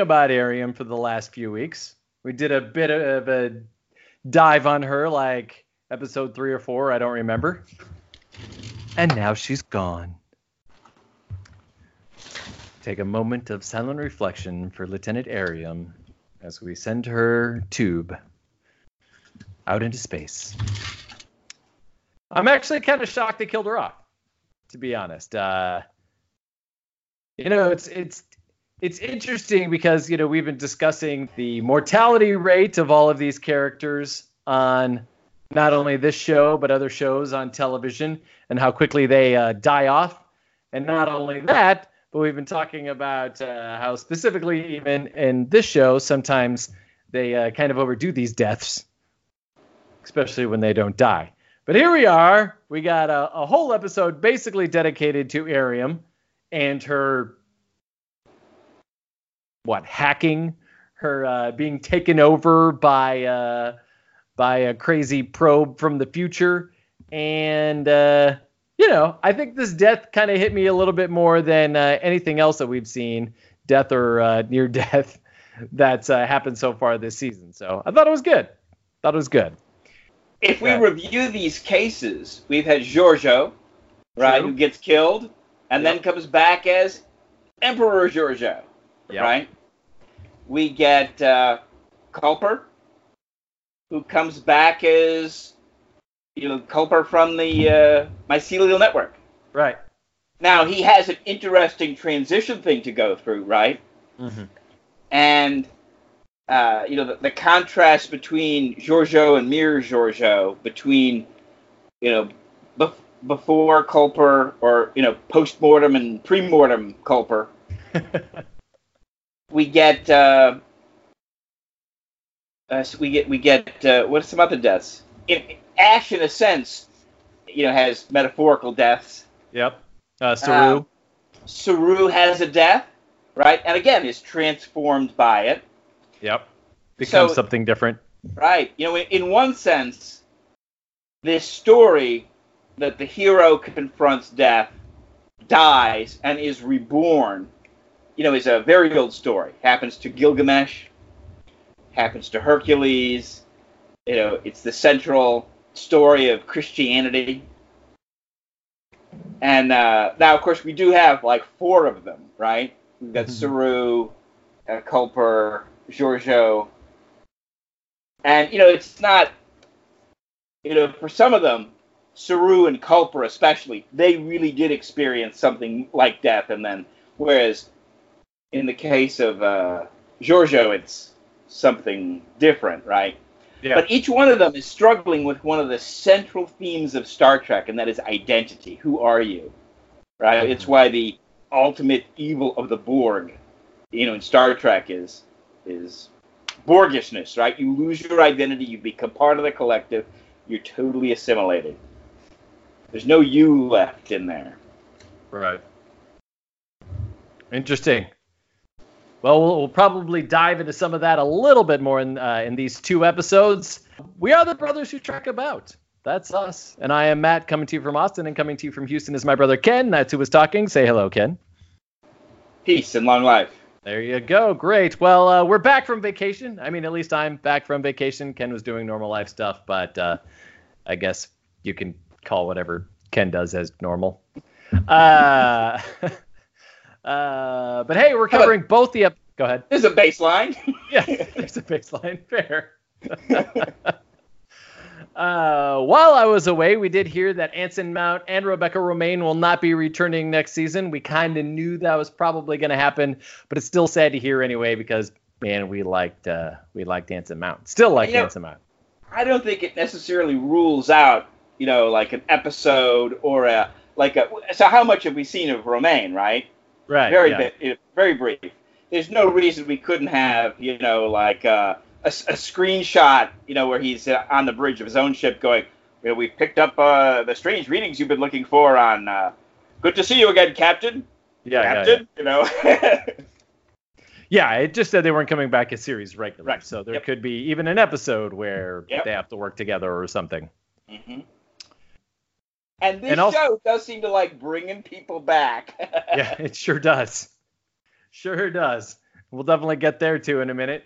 About Airiam for the last few weeks. We did a bit of a dive on her, like episode three or four, I don't remember. And now she's gone. Take a moment of silent reflection for Lieutenant Airiam as we send her tube out into space. I'm actually kind of shocked they killed her off, to be honest. Uh, you know, it's it's it's interesting because you know we've been discussing the mortality rate of all of these characters on not only this show but other shows on television and how quickly they uh, die off, and not only that, but we've been talking about uh, how specifically even in this show sometimes they uh, kind of overdo these deaths, especially when they don't die. But here we are. We got a, a whole episode basically dedicated to Airiam and her what hacking, her uh, being taken over by uh, by a crazy probe from the future, and uh, you know I think this death kind of hit me a little bit more than uh, anything else that we've seen, death or uh, near death, that's uh, happened so far this season. So I thought it was good. Thought it was good. If we Yeah. review these cases, we've had Georgiou, right, True. who gets killed and then comes back as Emperor Georgiou, Yep. right? We get uh, Culber, who comes back as, you know, Culber from the uh, Mycelial Network. Right. Now, he has an interesting transition thing to go through, right? Mm-hmm. and uh, you know the, the contrast between Georgiou and Mir Georgiou, between you know bef- before Culber or you know post mortem and pre mortem Culber, we get uh, uh, we get we get uh, what are some other deaths? In, Ash, in a sense, you know, has metaphorical deaths. Yep. Uh, Saru. Um, Saru has a death, right? And again, is transformed by it. yep. Becomes so- something different. Right. You know, in, in one sense, this story that the hero confronts death, dies, and is reborn, you know, is a very old story. Happens to Gilgamesh, happens to Hercules. You know, it's the central story of Christianity. And uh, now, of course, we do have like four of them, right? We've got Mhm. Saru, uh, Culber, Georgiou, and you know, it's not, you know, for some of them, Saru and Culber especially, they really did experience something like death, and then whereas in the case of uh, Georgiou, it's something different, right? Yeah. But each one of them is struggling with one of the central themes of Star Trek, and that is identity. Who are you? Right? It's why the ultimate evil of the Borg, you know, in Star Trek is is Borgishness, right? You lose your identity, you become part of the collective, you're totally assimilated. There's no you left in there. Right. Interesting. Well, well, we'll probably dive into some of that a little bit more in uh, in these two episodes. We are the brothers who trek about. That's us, and I am Matt, coming to you from Austin, and coming to you from Houston is my brother Ken. That's who was talking. Say hello, Ken. Peace and long life. There you go. Great. Well, uh, we're back from vacation. I mean, at least I'm back from vacation. Ken was doing normal life stuff, but uh, I guess you can call whatever Ken does as normal. Uh, uh, but hey, we're covering both the. Ep- Go ahead. There's a baseline. Yeah, there's a baseline. Fair. Uh, while I was away, we did hear that Anson Mount and Rebecca Romijn will not be returning next season. We kind of knew that was probably going to happen, but it's still sad to hear anyway because man, we liked uh, we liked Anson Mount. Still like You know- Anson Mount. I don't think it necessarily rules out, you know, like an episode or a like a. So how much have we seen of Romijn, right? Right. Very yeah. bit, very brief. There's no reason we couldn't have, you know, like uh, a, a screenshot, you know, where he's uh, on the bridge of his own ship going, you know, we've picked up uh, the strange readings you've been looking for on. Uh, Good to see you again, Captain. Yeah, yeah, yeah. Captain, you know. Yeah, it just said they weren't coming back as series regularly. Right. So there Yep. could be even an episode where Yep. they have to work together or something. hmm And this And also- show does seem to like bringing people back. yeah, it sure does. Sure does. We'll definitely get there too in a minute.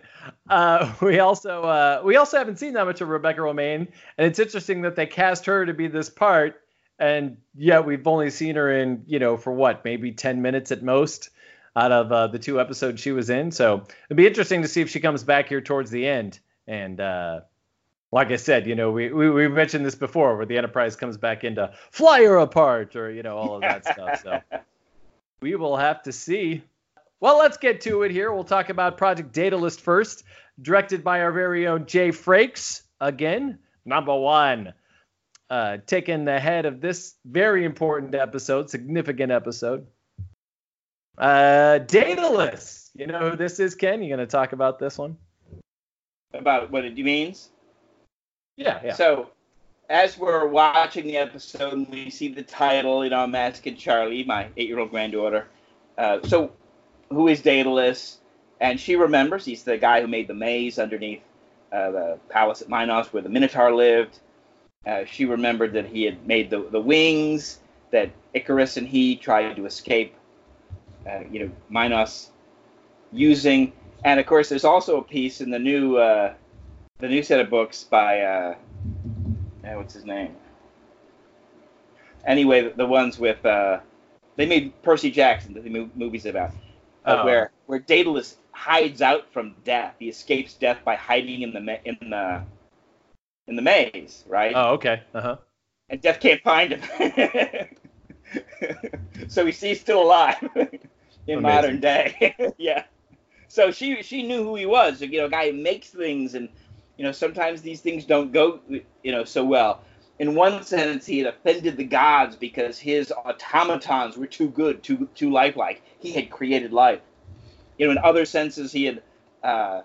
Uh, we also uh, we also haven't seen that much of Rebecca Romijn, and it's interesting that they cast her to be this part, and yet we've only seen her in you know for what maybe ten minutes at most out of uh, the two episodes she was in. So it'd be interesting to see if she comes back here towards the end. And uh, like I said, you know we, we we mentioned this before, where the Enterprise comes back into fly her apart or you know all of that stuff. So we will have to see. Well, let's get to it here. We'll talk about Project Daedalus first, directed by our very own Jay Frakes. Again, number one, uh, taking the head of this very important episode, significant episode. Uh, Daedalus. You know who this is, Ken? You going to talk about this one? About what it means. Yeah. So, as we're watching the episode and we see the title, you know, I'm asking Charlie, my eight-year-old granddaughter, uh, so who is Daedalus? And she remembers he's the guy who made the maze underneath uh, the palace at Minos where the Minotaur lived. Uh, she remembered that he had made the, the wings that Icarus and he tried to escape, uh, you know, Minos using. And of course, there's also a piece in the new uh, the new set of books by uh, uh, what's his name? Anyway, the, ones with uh, they made Percy Jackson, the mo- movies about uh, Oh. where where Daedalus hides out from death. He escapes death by hiding in the ma- in the in the maze, right? Oh, okay. Uh huh. and death can't find him. so he's, he's still alive in Amazing. modern day. yeah. So she she knew who he was. You know, a guy who makes things, and you know sometimes these things don't go you know so well. In one sense, he had offended the gods because his automatons were too good, too too lifelike. He had created life. You know, in other senses, he had, uh,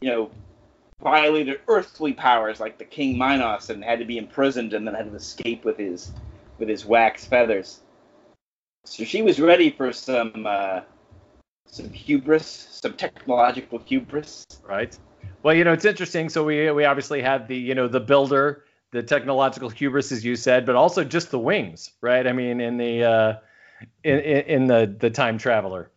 you know, violated earthly powers like the King Minos and had to be imprisoned and then had to escape with his with his wax feathers. So she was ready for some uh, some hubris, some technological hubris. Right. Well, you know, it's interesting. So we we obviously have the you know the builder, the technological hubris, as you said, but also just the wings, right? I mean, in the uh, in, in the the time traveler.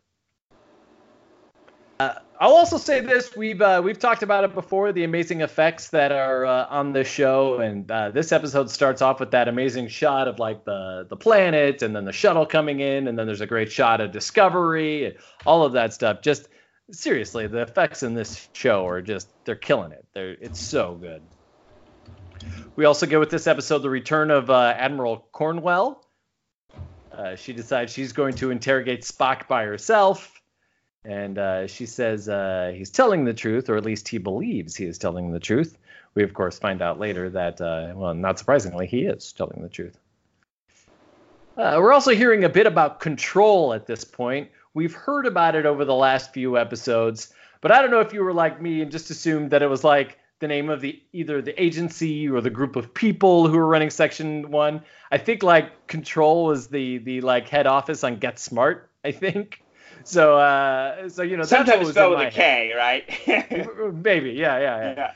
Uh, I'll also say this: we've uh, we've talked about it before, the amazing effects that are uh, on the show, and uh, this episode starts off with that amazing shot of like the the planet, and then the shuttle coming in, and then there's a great shot of Discovery, and all of that stuff. Just seriously, the effects in this show are just they're killing it. They're it's so good. We also get with this episode the return of uh, Admiral Cornwell. Uh, she decides she's going to interrogate Spock by herself, and uh, she says uh, he's telling the truth, or at least he believes he is telling the truth. We of course find out later that, uh, well, not surprisingly, he is telling the truth. Uh, we're also hearing a bit about control at this point. We've heard about it over the last few episodes, but I don't know if you were like me and just assumed that it was like the name of the either the agency or the group of people who are running Section One. I think like Control was the the like head office on Get Smart. I think. So uh, so you know Sometimes spelled with a K, right? Maybe yeah yeah yeah. yeah.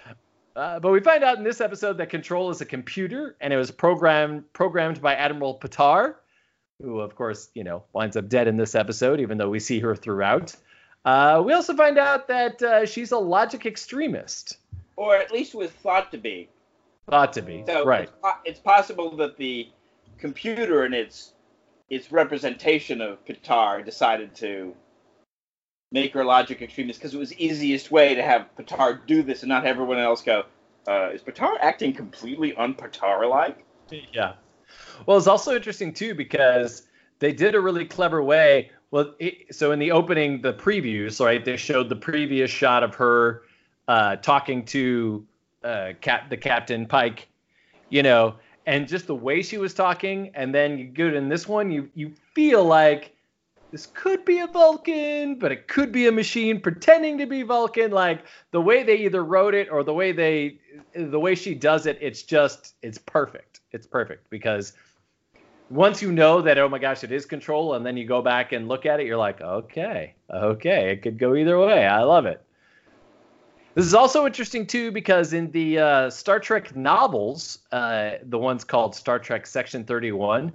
Uh, but we find out in this episode that Control is a computer, and it was programmed programmed by Admiral Patar, who of course you know winds up dead in this episode, even though we see her throughout. Uh, we also find out that uh, she's a logic extremist, Or at least was thought to be. thought to be. So right. it's, po- it's possible that the computer and its its representation of Patar decided to make her logic extremist because it was easiest way to have Patar do this and not have everyone else go, uh, is Patar acting completely un-Patar-like? Yeah. Well, it's also interesting too because they did a really clever way. Well, it, so in the opening, the previews, right? They showed the previous shot of her uh, talking to uh, Cap, the Captain Pike, you know, and just the way she was talking, and then you get in this one, you you feel like this could be a Vulcan, but it could be a machine pretending to be Vulcan. Like the way they either wrote it or the way they, the way she does it, it's just, it's perfect. It's perfect because once you know that, oh my gosh, it is control, and then you go back and look at it, you're like, okay, okay, it could go either way. I love it. This is also interesting too because in the uh, Star Trek novels, uh, the ones called Star Trek Section 31,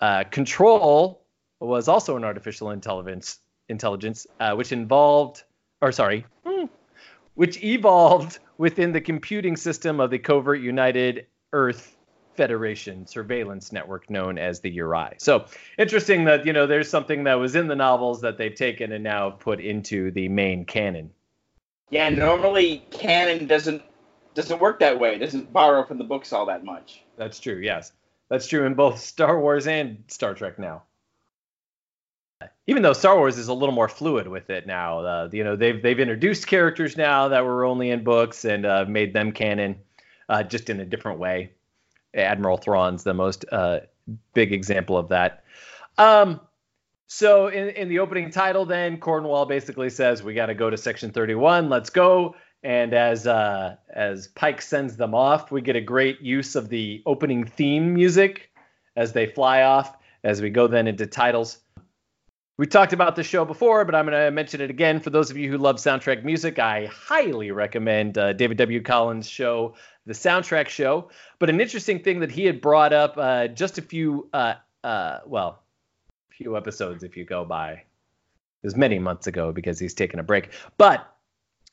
uh, Control was also an artificial intelligence, intelligence, uh, which involved, or sorry, hmm, which evolved within the computing system of the covert United Earth Federation surveillance network known as the Uraei. So interesting that you know there's something that was in the novels that they've taken and now put into the main canon. Yeah, normally canon doesn't doesn't work that way. It doesn't borrow from the books all that much. That's true. Yes, that's true in both Star Wars and Star Trek now even though Star Wars is a little more fluid with it now, uh, you know they've they've introduced characters now that were only in books and uh, made them canon, uh, just in a different way. Admiral Thrawn's the most uh, big example of that. Um, so in, in the opening title, then Cornwell basically says we got to go to Section 31. Let's go. And as uh, as Pike sends them off, we get a great use of the opening theme music as they fly off. As we go then into titles. We talked about the show before, but I'm going to mention it again. For those of you who love soundtrack music, I highly recommend uh, David W. Collins' show, The Soundtrack Show. But an interesting thing that he had brought up uh, just a few, uh, uh well, few episodes if you go by. It was many months ago because he's taking a break. But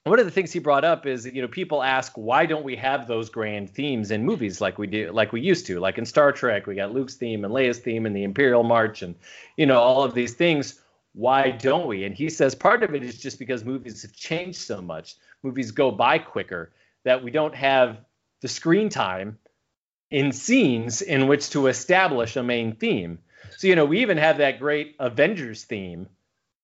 one of the things he brought up is you know people ask why don't we have those grand themes in movies like we do like we used to like in Star Trek we got Luke's theme and Leia's theme and the Imperial March and you know all of these things why don't we and he says part of it is just because movies have changed so much movies go by quicker that we don't have the screen time in scenes in which to establish a main theme so you know we even have that great Avengers theme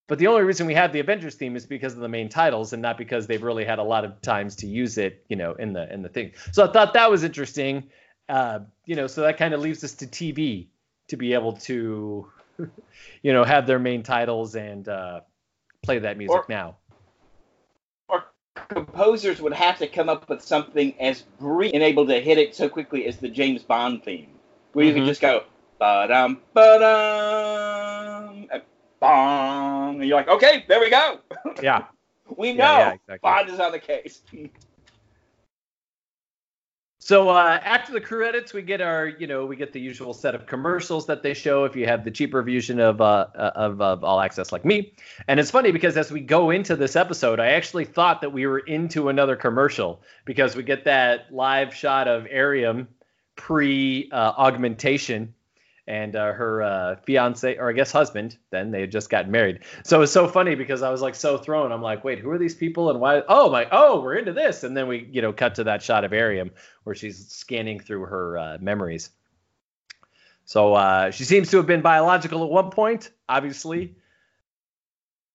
but the only reason we have the Avengers theme is because of the main titles and not because they've really had a lot of times to use it, you know, in the in the thing. So I thought that was interesting. Uh, you know, so that kind of leaves us to TV to be able to, you know, have their main titles and uh, play that music or, now. Composers would have to come up with something as brief and able to hit it so quickly as the James Bond theme, where mm-hmm. you can just go ba dum ba dum bong, and you're like, okay, there we go. Yeah. we know yeah, yeah, exactly. Bond is on the case. So uh, after the crew edits, we get our, you know, we get the usual set of commercials that they show if you have the cheaper version of uh, of, of All Access like me. And it's funny because as we go into this episode, I actually thought that we were into another commercial because we get that live shot of Airiam pre uh, augmentation and uh, her uh, fiance or I guess husband. Then they had just gotten married. So it was so funny because I was like so thrown. I'm like, wait, who are these people and why? Oh my, oh, we're into this. And then we, you know, cut to that shot of Airiam where she's scanning through her uh, memories. So uh, she seems to have been biological at one point, obviously.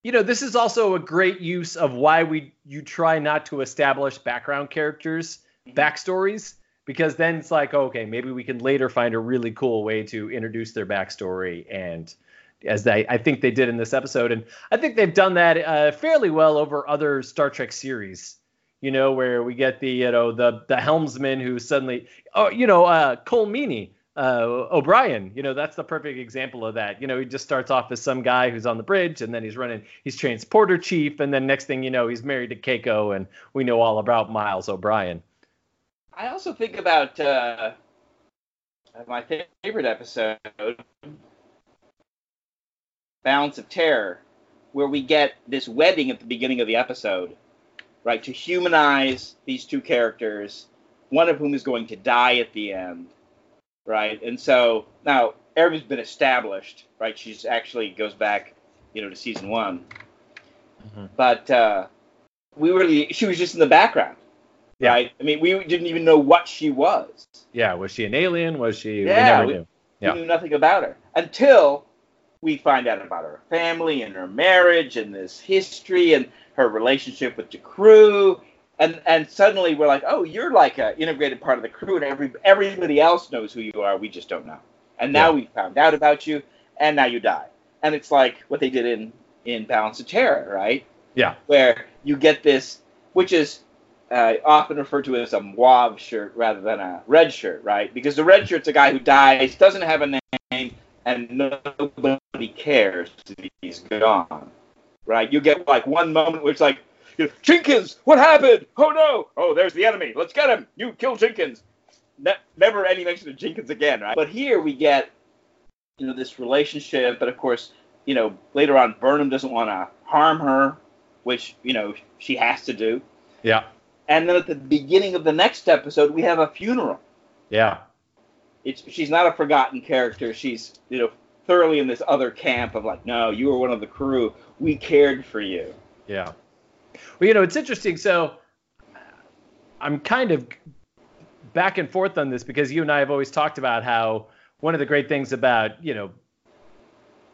You know, this is also a great use of why we you try not to establish background characters, mm-hmm. backstories because then it's like okay maybe we can later find a really cool way to introduce their backstory and as they I think they did in this episode and I think they've done that uh, fairly well over other Star Trek series you know where we get the you know the the helmsman who suddenly oh you know uh Colm Meaney uh, O'Brien, you know, that's the perfect example of that. You know, he just starts off as some guy who's on the bridge, and then he's running, he's transporter chief, and then next thing you know, he's married to Keiko, and we know all about Miles O'Brien. I also think about uh, my favorite episode, Balance of Terror, where we get this wedding at the beginning of the episode, right, to humanize these two characters, one of whom is going to die at the end, right? And so now Airiam's been established, right? She's actually goes back, you know, to season one, mm-hmm. but uh, we really she was just in the background yeah. right? I mean, we didn't even know what she was. Yeah, was she an alien? Was she? Yeah, we, we, yeah. we knew nothing about her until we find out about her family and her marriage and this history and her relationship with the crew. And, and suddenly we're like, oh, you're like an integrated part of the crew, and every everybody else knows who you are. We just don't know. And now yeah. we found out about you, and now you die. and it's like what they did in in Balance of Terror, right? Yeah. Where you get this, which is uh, often referred to as a mauve shirt rather than a red shirt, right? Because the red shirt's a guy who dies, doesn't have a name, and nobody cares he's gone, right? You get like one moment where it's like, Jenkins, what happened? Oh no! Oh, there's the enemy. Let's get him. You kill Jenkins. Ne- never any mention of Jenkins again, right? But here we get, you know, this relationship, but of course, you know, later on, Burnham doesn't want to harm her, which you know she has to do. Yeah. And then at the beginning of the next episode, we have a funeral. Yeah. It's she's not a forgotten character. She's you know thoroughly in this other camp of like, no, you were one of the crew. We cared for you. Yeah. Well, you know, it's interesting. So I'm kind of back and forth on this because you and I have always talked about how one of the great things about, you know,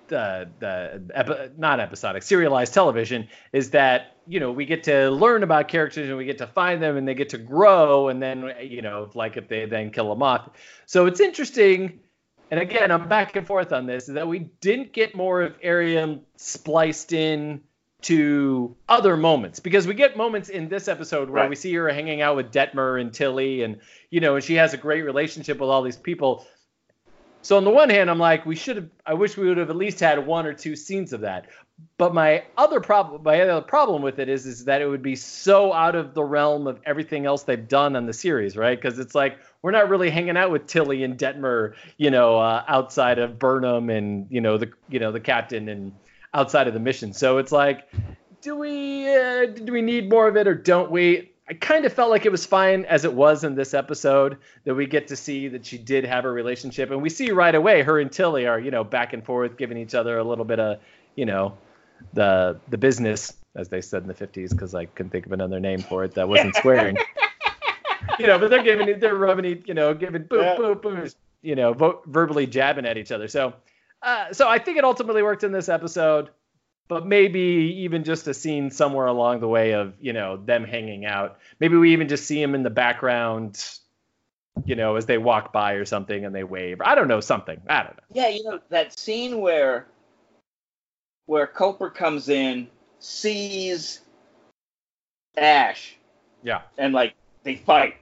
the the epi- not episodic serialized television is that you know we get to learn about characters and we get to find them and they get to grow and then you know like if they then kill them off so it's interesting and again i'm back and forth on this is that we didn't get more of Airiam spliced in to other moments because we get moments in this episode where Right. we see her hanging out with Detmer and Tilly and you know and she has a great relationship with all these people so on the one hand, I'm like, we should have. I wish we would have at least had one or two scenes of that. But my other problem, my other problem with it is, is that it would be so out of the realm of everything else they've done on the series, right? Because it's like we're not really hanging out with Tilly and Detmer, you know, uh, outside of Burnham and you know the you know the captain and outside of the mission. So it's like, do we uh, do we need more of it or don't we? I kind of felt like it was fine as it was in this episode that we get to see that she did have a relationship, and we see right away her and Tilly are you know back and forth, giving each other a little bit of you know the the business as they said in the 50s because I couldn't think of another name for it that wasn't swearing. you know, but they're giving it, they're rubbing it, you know, giving boop Yeah. boop boop, you know, vo- verbally jabbing at each other. So, uh, so I think it ultimately worked in this episode but maybe even just a scene somewhere along the way of you know them hanging out maybe we even just see them in the background you know as they walk by or something and they wave i don't know something i don't know Yeah, you know that scene where where Culber comes in, sees Ash, yeah and like they fight.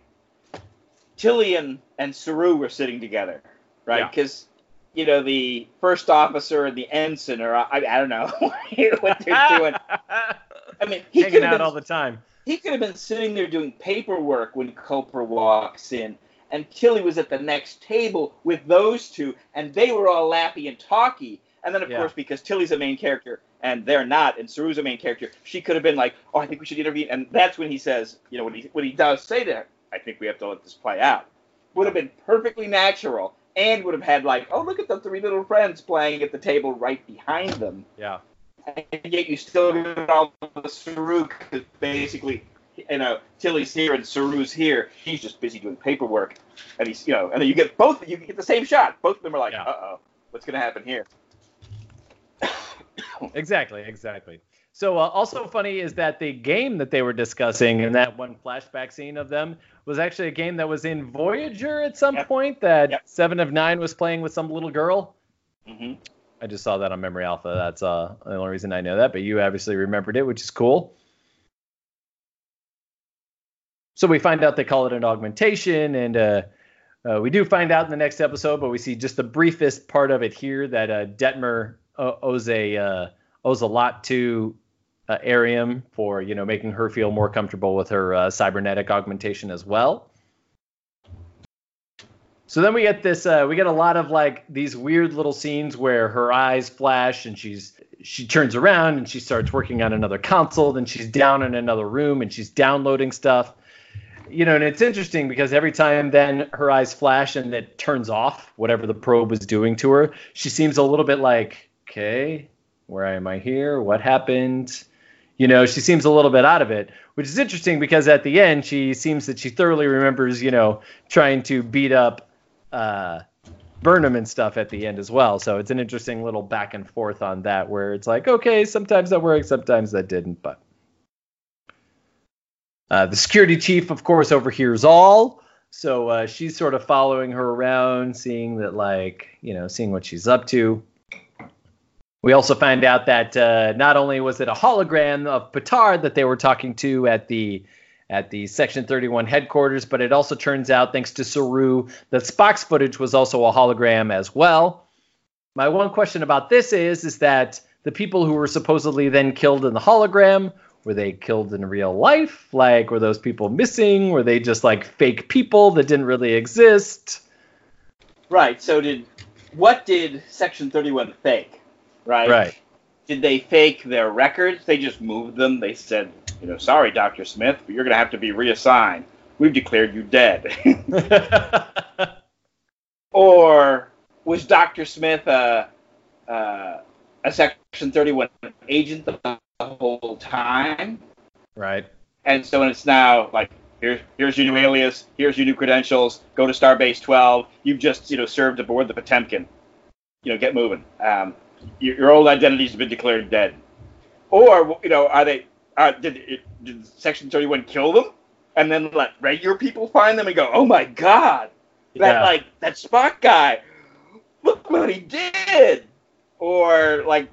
Tilly and, and Saru were sitting together, right? Yeah. You know the first officer and the ensign, or I, I don't know what they're doing. I mean, he could hanging have out been all the time he could have been sitting there doing paperwork when Culber walks in, and Tilly was at the next table with those two, and they were all lappy and talky. And then, of Yeah. course, because Tilly's a main character and they're not, and Saru's a main character, she could have been like, "Oh, I think we should intervene." And that's when he says, you know, when he when he does say that, I think we have to let this play out. Would have been perfectly natural, and would have had like, "Oh, look at the three little friends playing at the table right behind them." yeah and yet you still get all the Saru because basically, you know, Tilly's here and Saru's here. He's just busy doing paperwork, and he's, you know, and then you get both. You get the same shot. Both of them are like, Yeah. uh oh, what's gonna happen here? exactly exactly so uh, also funny is that the game that they were discussing in that one flashback scene of them was actually a game that was in voyager at some Yep. point that Yep. seven of nine was playing with some little girl hmm I just saw that on Memory Alpha. That's uh, the only reason I know that, but you obviously remembered it, which is cool. So we find out they call it an augmentation, and uh, uh, we do find out in the next episode, but we see just the briefest part of it here that uh, Detmer owes a uh, owes a lot to uh, Airiam for you know making her feel more comfortable with her uh, cybernetic augmentation as well. So then we get this uh, we get a lot of like these weird little scenes where her eyes flash and she's she turns around and she starts working on another console, then she's down in another room and she's downloading stuff. You know, and it's interesting because every time then her eyes flash and it turns off whatever the probe was doing to her, she seems a little bit like, okay, where am I here? What happened? You know, she seems a little bit out of it, which is interesting because at the end she seems that she thoroughly remembers, you know, trying to beat up uh, Burnham and stuff at the end as well. So it's an interesting little back and forth on that where it's like, okay, sometimes that worked, sometimes that didn't, but. Uh, the security chief, of course, overhears all. So uh, she's sort of following her around, seeing that, like, you know, seeing what she's up to. We also find out that uh, not only was it a hologram of Petard that they were talking to at the at the Section 31 headquarters, but it also turns out, thanks to Saru, that Spock's footage was also a hologram as well. My one question about this is, is that the people who were supposedly then killed in the hologram were they killed in real life? Like, were those people missing? Were they just like fake people that didn't really exist? Right. So did what did Section 31 fake? Right. Right. Did they fake their records? They just moved them. They said, you know, sorry, Dr. Smith, but you're going to have to be reassigned. We've declared you dead. or was Dr. Smith a, a, a Section 31 agent the whole time? right. And so and it's now like, here's here's your new alias, here's your new credentials. Go to Starbase 12. You've just you know served aboard the Potemkin. You know, get moving. Um, your, your old identity's been declared dead. Or you know, are they? Uh, did it, did Section 31 kill them? And then let regular people find them and go, oh my god, that Yeah. like that Spock guy, look what he did. Or like,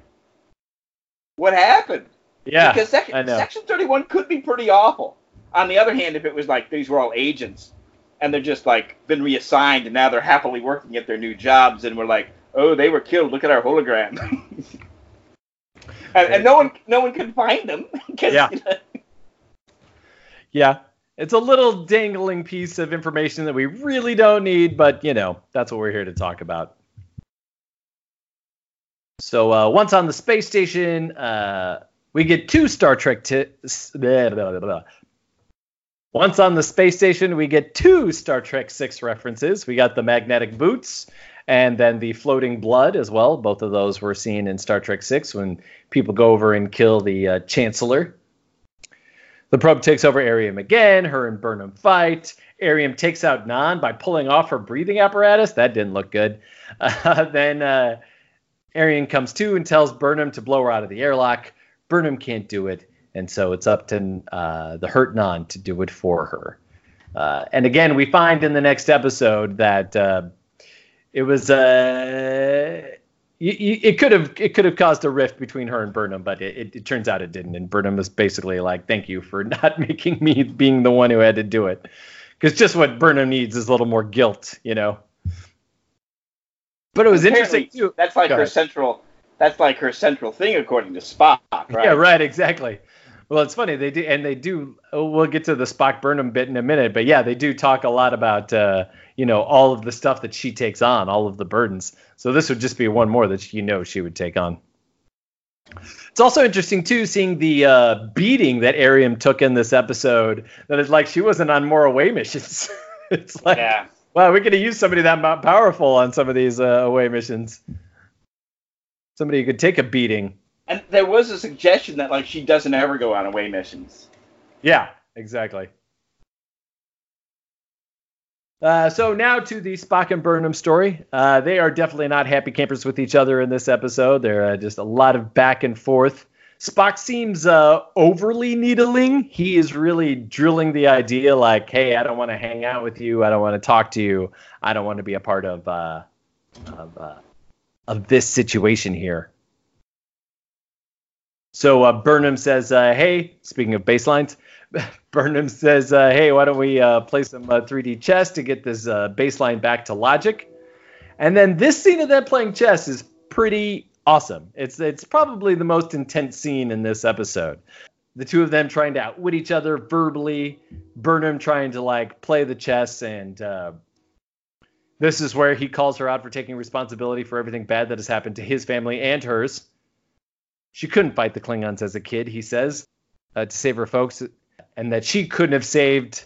what happened? Yeah. because sec- Section 31 could be pretty awful. On the other hand, if it was like these were all agents and they're just like been reassigned and now they're happily working at their new jobs and we're like, oh, they were killed. Look at our hologram. and, and no one, no one can find them. Yeah. you know, Yeah. It's a little dangling piece of information that we really don't need, but you know, that's what we're here to talk about. So uh, once on the space station, uh, we get two Star Trek. T- s- blah, blah, blah, blah. Once on the space station, we get two Star Trek Six references. We got the magnetic boots and then the floating blood as well. Both of those were seen in Star Trek Six when people go over and kill the uh, Chancellor. The probe takes over Airiam again. Her and Burnham fight. Airiam takes out Nhan by pulling off her breathing apparatus. That didn't look good. Uh, then uh, Airiam comes to and tells Burnham to blow her out of the airlock. Burnham can't do it, and so it's up to uh, the hurt Nhan to do it for her. Uh, and again, we find in the next episode that uh, it was uh, it could have it could have caused a rift between her and Burnham, but it, it, it turns out it didn't. And Burnham was basically like, "Thank you for not making me being the one who had to do it," because just what Burnham needs is a little more guilt, you know. But it was interesting too. That's like Go her ahead. central. That's like her central thing, according to Spock, right? Yeah, right, exactly. Well, it's funny they do, and they do. We'll get to the Spock Burnham bit in a minute, but yeah, they do talk a lot about uh, you know all of the stuff that she takes on, all of the burdens. So this would just be one more that you know she would take on. It's also interesting too, seeing the uh, beating that Airiam took in this episode. That it's like she wasn't on more away missions. it's like, Yeah. wow, we're gonna use somebody that powerful on some of these uh, away missions. Somebody who could take a beating. And there was a suggestion that like she doesn't ever go on away missions. Yeah, exactly. Uh, so now to the Spock and Burnham story. Uh, they are definitely not happy campers with each other in this episode. There are just a lot of back and forth. Spock seems uh, overly needling. He is really drilling the idea, like, "Hey, I don't want to hang out with you. I don't want to talk to you. I don't want to be a part of uh, of uh, of this situation here." So uh, Burnham says, uh, "Hey, speaking of baselines, Burnham says, uh, "Hey, why don't we uh, play some uh, 3D chess to get this uh, baseline back to logic?" And then this scene of them playing chess is pretty awesome. It's it's probably the most intense scene in this episode. The two of them trying to outwit each other verbally. Burnham trying to like play the chess, and uh, this is where he calls her out for taking responsibility for everything bad that has happened to his family and hers. She couldn't fight the Klingons as a kid, he says, uh, to save her folks, and that she couldn't have saved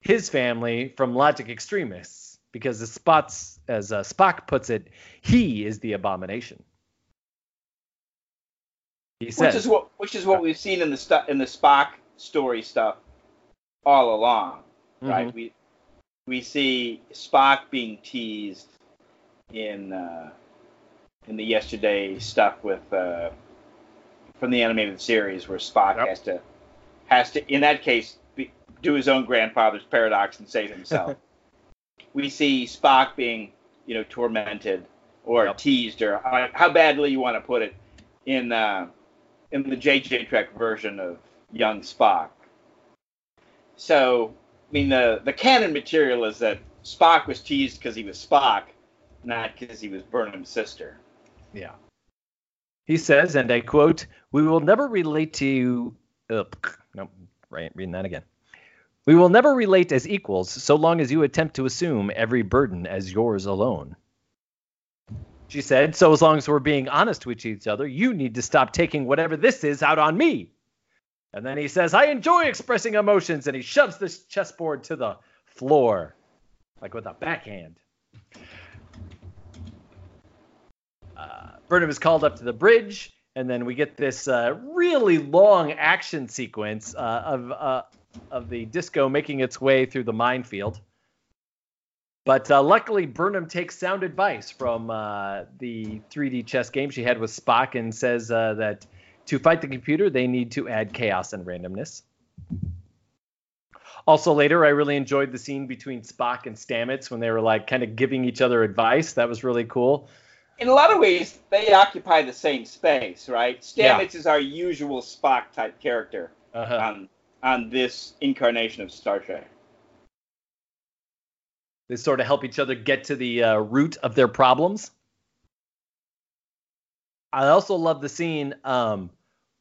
his family from logic extremists because, as, Spots, as uh, Spock puts it, he is the abomination. He which says, is what which is what we've seen in the stu- in the Spock story stuff all along, right? Mhm. We we see Spock being teased in uh, in the yesterday stuff with uh, from the animated series where Spock Yep. has to has to in that case be, do his own grandfather's paradox and save himself. we see Spock being you know tormented or Yep. teased or how, how badly you want to put it in uh, in the JJ Trek version of young Spock. So, I mean, the the canon material is that Spock was teased because he was Spock, not because he was Burnham's sister. Yeah. He says, and I quote, "We will never relate to." Uh, nope, right. Reading that again. We will never relate as equals so long as you attempt to assume every burden as yours alone. She said, "So as long as we're being honest with each other, you need to stop taking whatever this is out on me." And then he says, "I enjoy expressing emotions," and he shoves the chessboard to the floor, like with a backhand. uh, Burnham is called up to the bridge, and then we get this uh, really long action sequence uh, of uh, of the disco making its way through the minefield. But uh, luckily, Burnham takes sound advice from uh, the 3D chess game she had with Spock and says uh, that to fight the computer, they need to add chaos and randomness. Also, later, I really enjoyed the scene between Spock and Stamets when they were like kind of giving each other advice. That was really cool. In a lot of ways, they occupy the same space, right? Yeah. Stamets is our usual Spock type character Uh-huh. on on this incarnation of Star Trek. They sort of help each other get to the uh, root of their problems. I also love the scene um,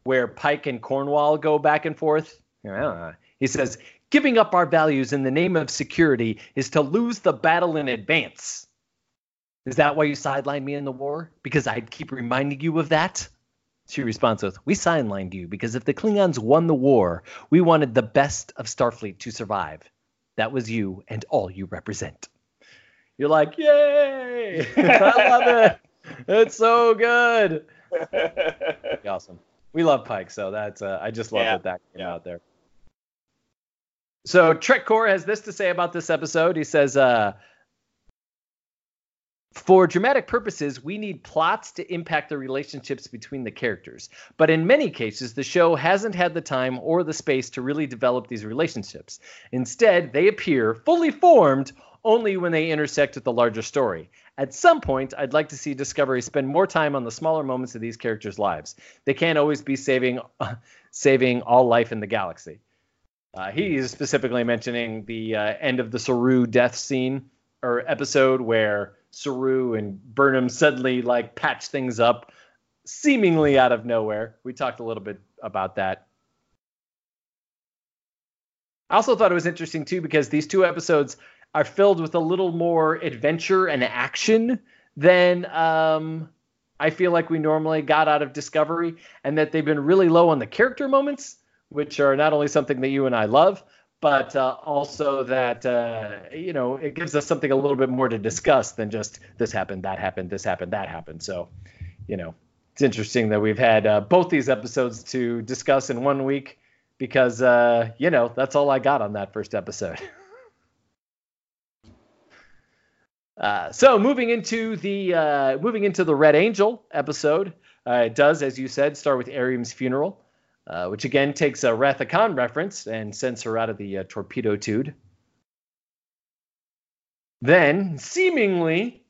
where Pike and Cornwell go back and forth. Yeah. He says, "Giving up our values in the name of security is to lose the battle in advance." Is that why you sidelined me in the war? Because I'd keep reminding you of that? She responds with, We sidelined you because if the Klingons won the war, we wanted the best of Starfleet to survive. That was you and all you represent. You're like, Yay! I love it. It's so good. Awesome. We love Pike, so that's uh, I just love Yeah. that that came Yeah. out there. So Trek Core has this to say about this episode. He says, uh, for dramatic purposes, we need plots to impact the relationships between the characters. But in many cases, the show hasn't had the time or the space to really develop these relationships. Instead, they appear fully formed only when they intersect with the larger story. At some point, I'd like to see Discovery spend more time on the smaller moments of these characters' lives. They can't always be saving saving all life in the galaxy. Uh, he is specifically mentioning the uh, end of the Saru death scene or episode where Saru and Burnham suddenly like patch things up, seemingly out of nowhere. We talked a little bit about that. I also thought it was interesting too because these two episodes are filled with a little more adventure and action than um, I feel like we normally got out of Discovery, and that they've been really low on the character moments, which are not only something that you and I love, but uh, also that uh, you know it gives us something a little bit more to discuss than just this happened, that happened, this happened, that happened. So, you know, it's interesting that we've had uh, both these episodes to discuss in one week because uh, you know that's all I got on that first episode. Uh, so moving into the uh, moving into the Red Angel episode, it does, as you said, start with Airiam's funeral, uh, which again takes a Wrath reference and sends her out of the uh, torpedo tube. Then, seemingly,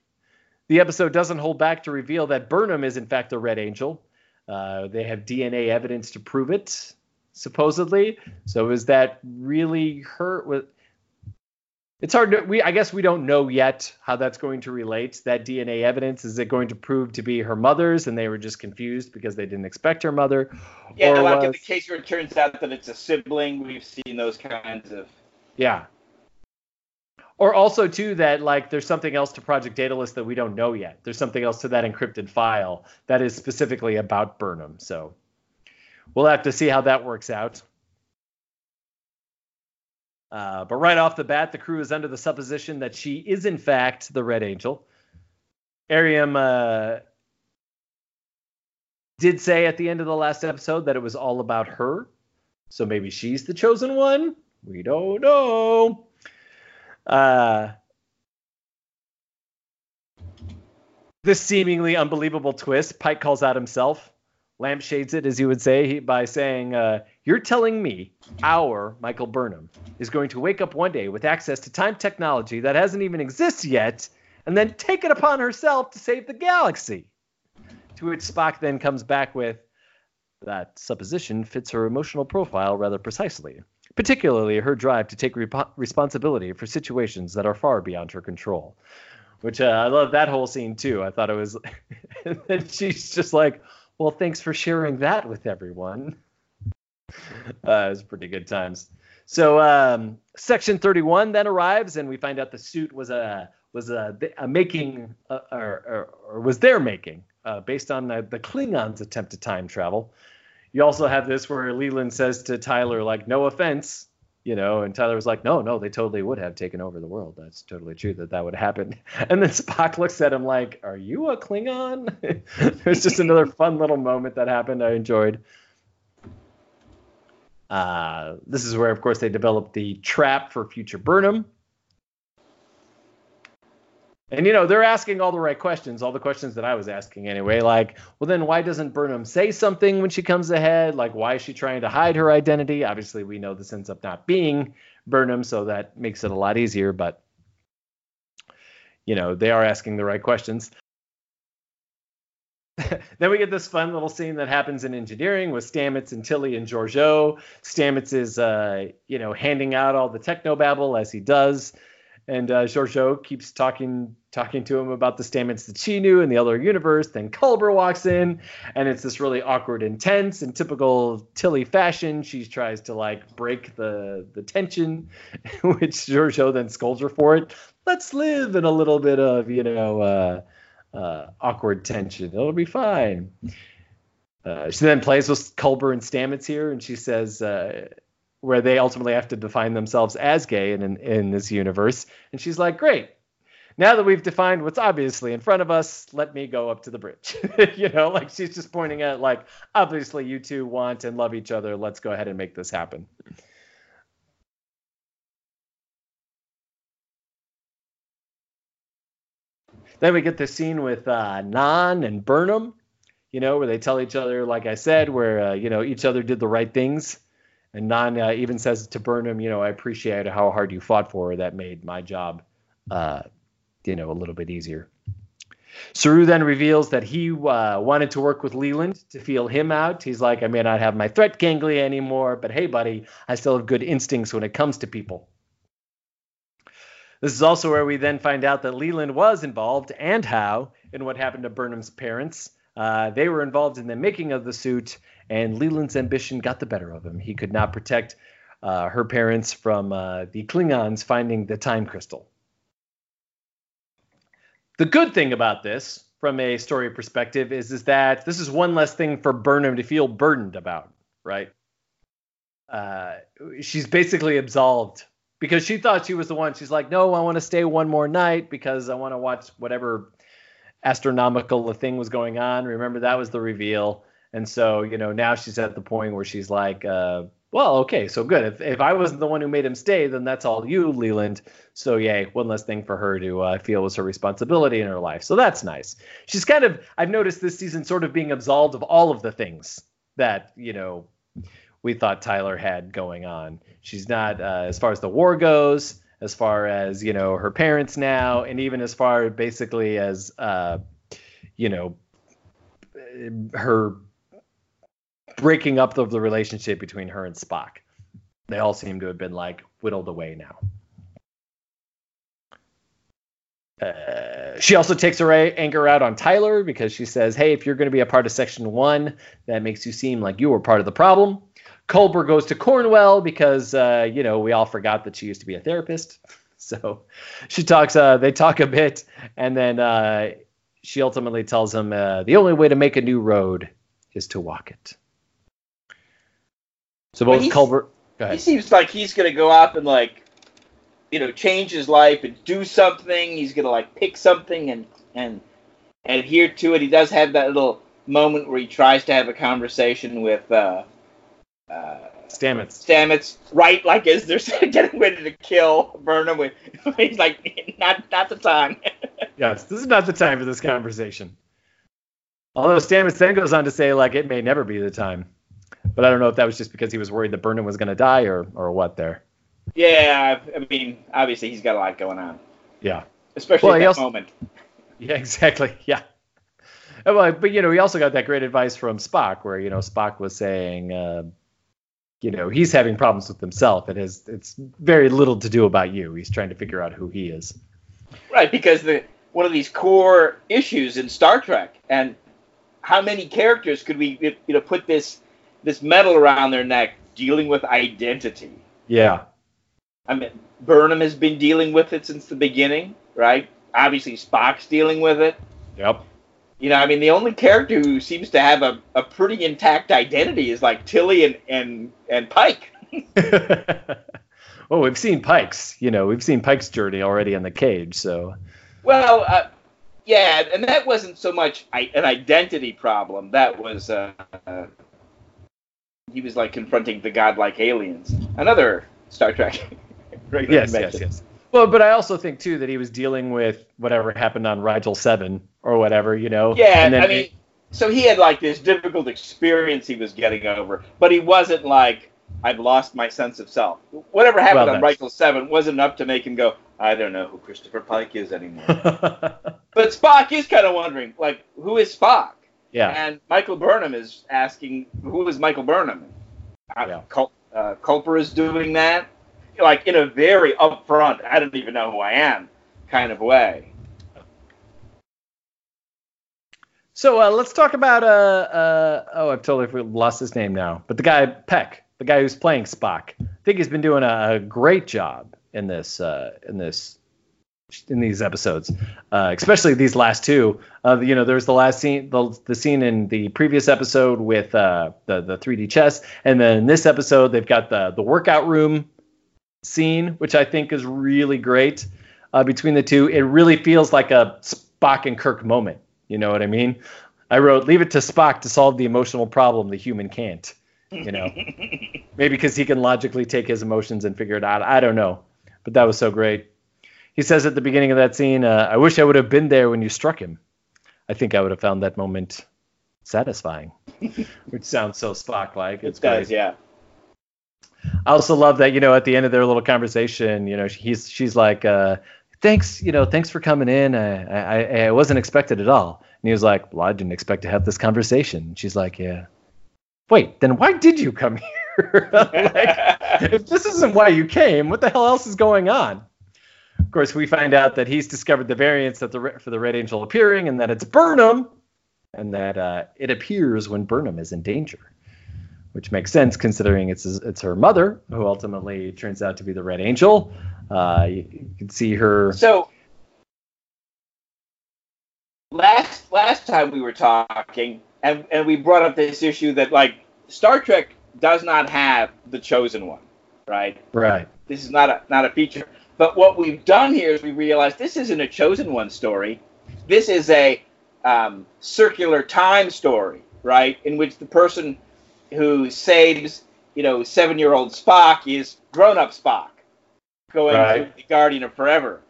the episode doesn't hold back to reveal that Burnham is in fact the Red Angel. Uh, they have DNA evidence to prove it, supposedly. So is that really her? It's hard to we I guess we don't know yet how that's going to relate. That DNA evidence is it going to prove to be her mother's and they were just confused because they didn't expect her mother? Yeah, or like in the case where it turns out that it's a sibling, we've seen those kinds of. Yeah. Or also too that like there's something else to Project Daedalus that we don't know yet. There's something else to that encrypted file that is specifically about Burnham. So we'll have to see how that works out. Uh, but right off the bat, the crew is under the supposition that she is in fact the Red Angel. Airiam uh, did say at the end of the last episode that it was all about her. So maybe she's the chosen one. We don't know. Uh, this seemingly unbelievable twist, Pike calls out himself, lampshades it, as you would say, by saying, uh, You're telling me our Michael Burnham is going to wake up one day with access to time technology that hasn't even existed yet and then take it upon herself to save the galaxy. To which Spock then comes back with that supposition fits her emotional profile rather precisely, particularly her drive to take rep- responsibility for situations that are far beyond her control. Which uh, I love that whole scene too. I thought it was, and then she's just like, "Well, thanks for sharing that with everyone." Uh, it was pretty good times. So um, Section 31 then arrives, and we find out the suit was a was a, a making uh, or, or, or, was their making uh, based on the, the Klingons' attempt to time travel. You also have this where Leland says to Tyler, like, "No offense," you know, and Tyler was like, "No, no, they totally would have taken over the world. That's totally true that that would happen." And then Spock looks at him like, "Are you a Klingon?" There's just another fun little moment that happened. I enjoyed. Uh, this is where, of course, they developed the trap for future Burnham. And you know, they're asking all the right questions, all the questions that I was asking anyway. Like, well, then why doesn't Burnham say something when she comes ahead? Like, why is she trying to hide her identity? Obviously, we know this ends up not being Burnham, so that makes it a lot easier. But you know, they are asking the right questions. then we get this fun little scene that happens in engineering with Stamets and Tilly and Georgiou. Stamets is, uh, you know, handing out all the technobabble as he does, and uh, Georgiou keeps talking talking to him about the Stamets that she knew in the other universe. Then Culber walks in, and it's this really awkward, intense, in typical Tilly fashion. She tries to like break the the tension, which Georgiou then scolds her for it. Let's live in a little bit of, you know. Uh, uh, awkward tension. It'll be fine. Uh, she then plays with Culber and Stamets here, and she says uh, where they ultimately have to define themselves as gay in, in, in this universe. And she's like, "Great, now that we've defined what's obviously in front of us, let me go up to the bridge." you know, like she's just pointing at like, obviously you two want and love each other. Let's go ahead and make this happen. Then we get the scene with uh, Nhan and Burnham, you know, where they tell each other, like I said, where uh, you know each other did the right things. And Nhan uh, even says to Burnham, you know, I appreciate how hard you fought for her. That made my job, uh, you know, a little bit easier. Saru then reveals that he uh, wanted to work with Leland to feel him out. He's like, I may not have my threat ganglia anymore, but hey, buddy, I still have good instincts when it comes to people. This is also where we then find out that Leland was involved and how in what happened to Burnham's parents. Uh, they were involved in the making of the suit, and Leland's ambition got the better of him. He could not protect uh, her parents from uh, the Klingons finding the time crystal. The good thing about this, from a story perspective, is, is that this is one less thing for Burnham to feel burdened about, right? Uh, she's basically absolved because she thought she was the one. She's like, no, I want to stay one more night because I want to watch whatever astronomical the thing was going on. Remember that was the reveal, and so you know now she's at the point where she's like, uh, well, okay, so good. If if I wasn't the one who made him stay, then that's all you, Leland. So yay, one less thing for her to uh, feel was her responsibility in her life. So that's nice. She's kind of I've noticed this season sort of being absolved of all of the things that you know we thought Tyler had going on. She's not, uh, as far as the war goes, as far as you know her parents now, and even as far basically as uh, you know her breaking up of the relationship between her and Spock. They all seem to have been like whittled away now. Uh, she also takes her anger out on Tyler because she says, "Hey, if you're going to be a part of Section One, that makes you seem like you were part of the problem." Culber goes to Cornwell because uh, you know we all forgot that she used to be a therapist. So she talks. Uh, they talk a bit, and then uh, she ultimately tells him uh, the only way to make a new road is to walk it. So both Culber. He seems like he's gonna go up and like, you know, change his life and do something. He's gonna like pick something and and adhere to it. He does have that little moment where he tries to have a conversation with uh, uh, Stamets. Stamets, right? Like as they're getting ready to kill Burnham, with he's like, not not the time. yes, this is not the time for this conversation. Although Stamets then goes on to say, like, it may never be the time. But I don't know if that was just because he was worried that Burnham was going to die or or what there. Yeah, I mean, obviously he's got a lot going on. Yeah. especially Well, at that also- moment. Yeah, exactly. Yeah. Well, but you know, he also got that great advice from Spock, where you know Spock was saying, uh, you know, he's having problems with himself. It has it's very little to do about you. He's trying to figure out who he is. Right, because the one of these core issues in Star Trek, and how many characters could we, you know, put this this medal around their neck, dealing with identity? Yeah. I mean, Burnham has been dealing with it since the beginning, right? Obviously, Spock's dealing with it. Yep. You know, I mean, the only character who seems to have a, a pretty intact identity is like Tilly and and and Pike. well, we've seen Pike's. You know, we've seen Pike's journey already in the cage. So Well, uh, yeah, and that wasn't so much an identity problem. That was uh, uh, he was like confronting the godlike aliens. Another Star Trek. great yes, yes, yes. Well, but I also think too that he was dealing with whatever happened on Rigel Seven or whatever. You know. Yeah, I mean, so he had like this difficult experience he was getting over, but he wasn't like I've lost my sense of self. Whatever happened Well, on Rigel Seven wasn't enough to make him go, I don't know who Christopher Pike is anymore. but Spock is kind of wondering, like, who is Spock? Yeah. And Michael Burnham is asking, who is Michael Burnham? Uh, Yeah. Uh, Culber is doing that, like in a very upfront, I don't even know who I am kind of way. So uh, let's talk about uh, uh oh I've totally lost his name now, but the guy Peck, the guy who's playing Spock. I think he's been doing a, a great job in this uh, in this in these episodes, uh, especially these last two. Uh, you know, there's the last scene, the, the scene in the previous episode with the the 3D chess, and then in this episode they've got the the workout room scene, which I think is really great. Uh, between the two, it really feels like a Spock and Kirk moment. You know what I mean? I wrote, "Leave it to Spock to solve the emotional problem the human can't." You know, maybe because he can logically take his emotions and figure it out. I don't know, but that was so great. He says at the beginning of that scene, uh, "I wish I would have been there when you struck him. I think I would have found that moment satisfying," which sounds so Spock-like. It's it does, great. yeah. I also love that you know at the end of their little conversation, you know, he's she's like, uh, "Thanks, you know, thanks for coming in. I, I I wasn't expected at all." And he was like, "Well, I didn't expect to have this conversation." And she's like, "Yeah." Wait, then why did you come here? like, if this isn't why you came, what the hell else is going on? Of course, we find out that he's discovered the variants that the for the Red Angel appearing, and that it's Burnham, and that uh, it appears when Burnham is in danger which makes sense considering it's it's her mother who ultimately turns out to be the Red Angel. Uh, you, you can see her. So last last time we were talking, and and we brought up this issue that like Star Trek does not have the chosen one, right? Right. This is not a not a feature. But what we've done here is we realized this isn't a chosen one story. This is a um, circular time story, right? In which the person who saves, you know, seven-year-old Spock is grown-up Spock, going Right. to the Guardian of Forever.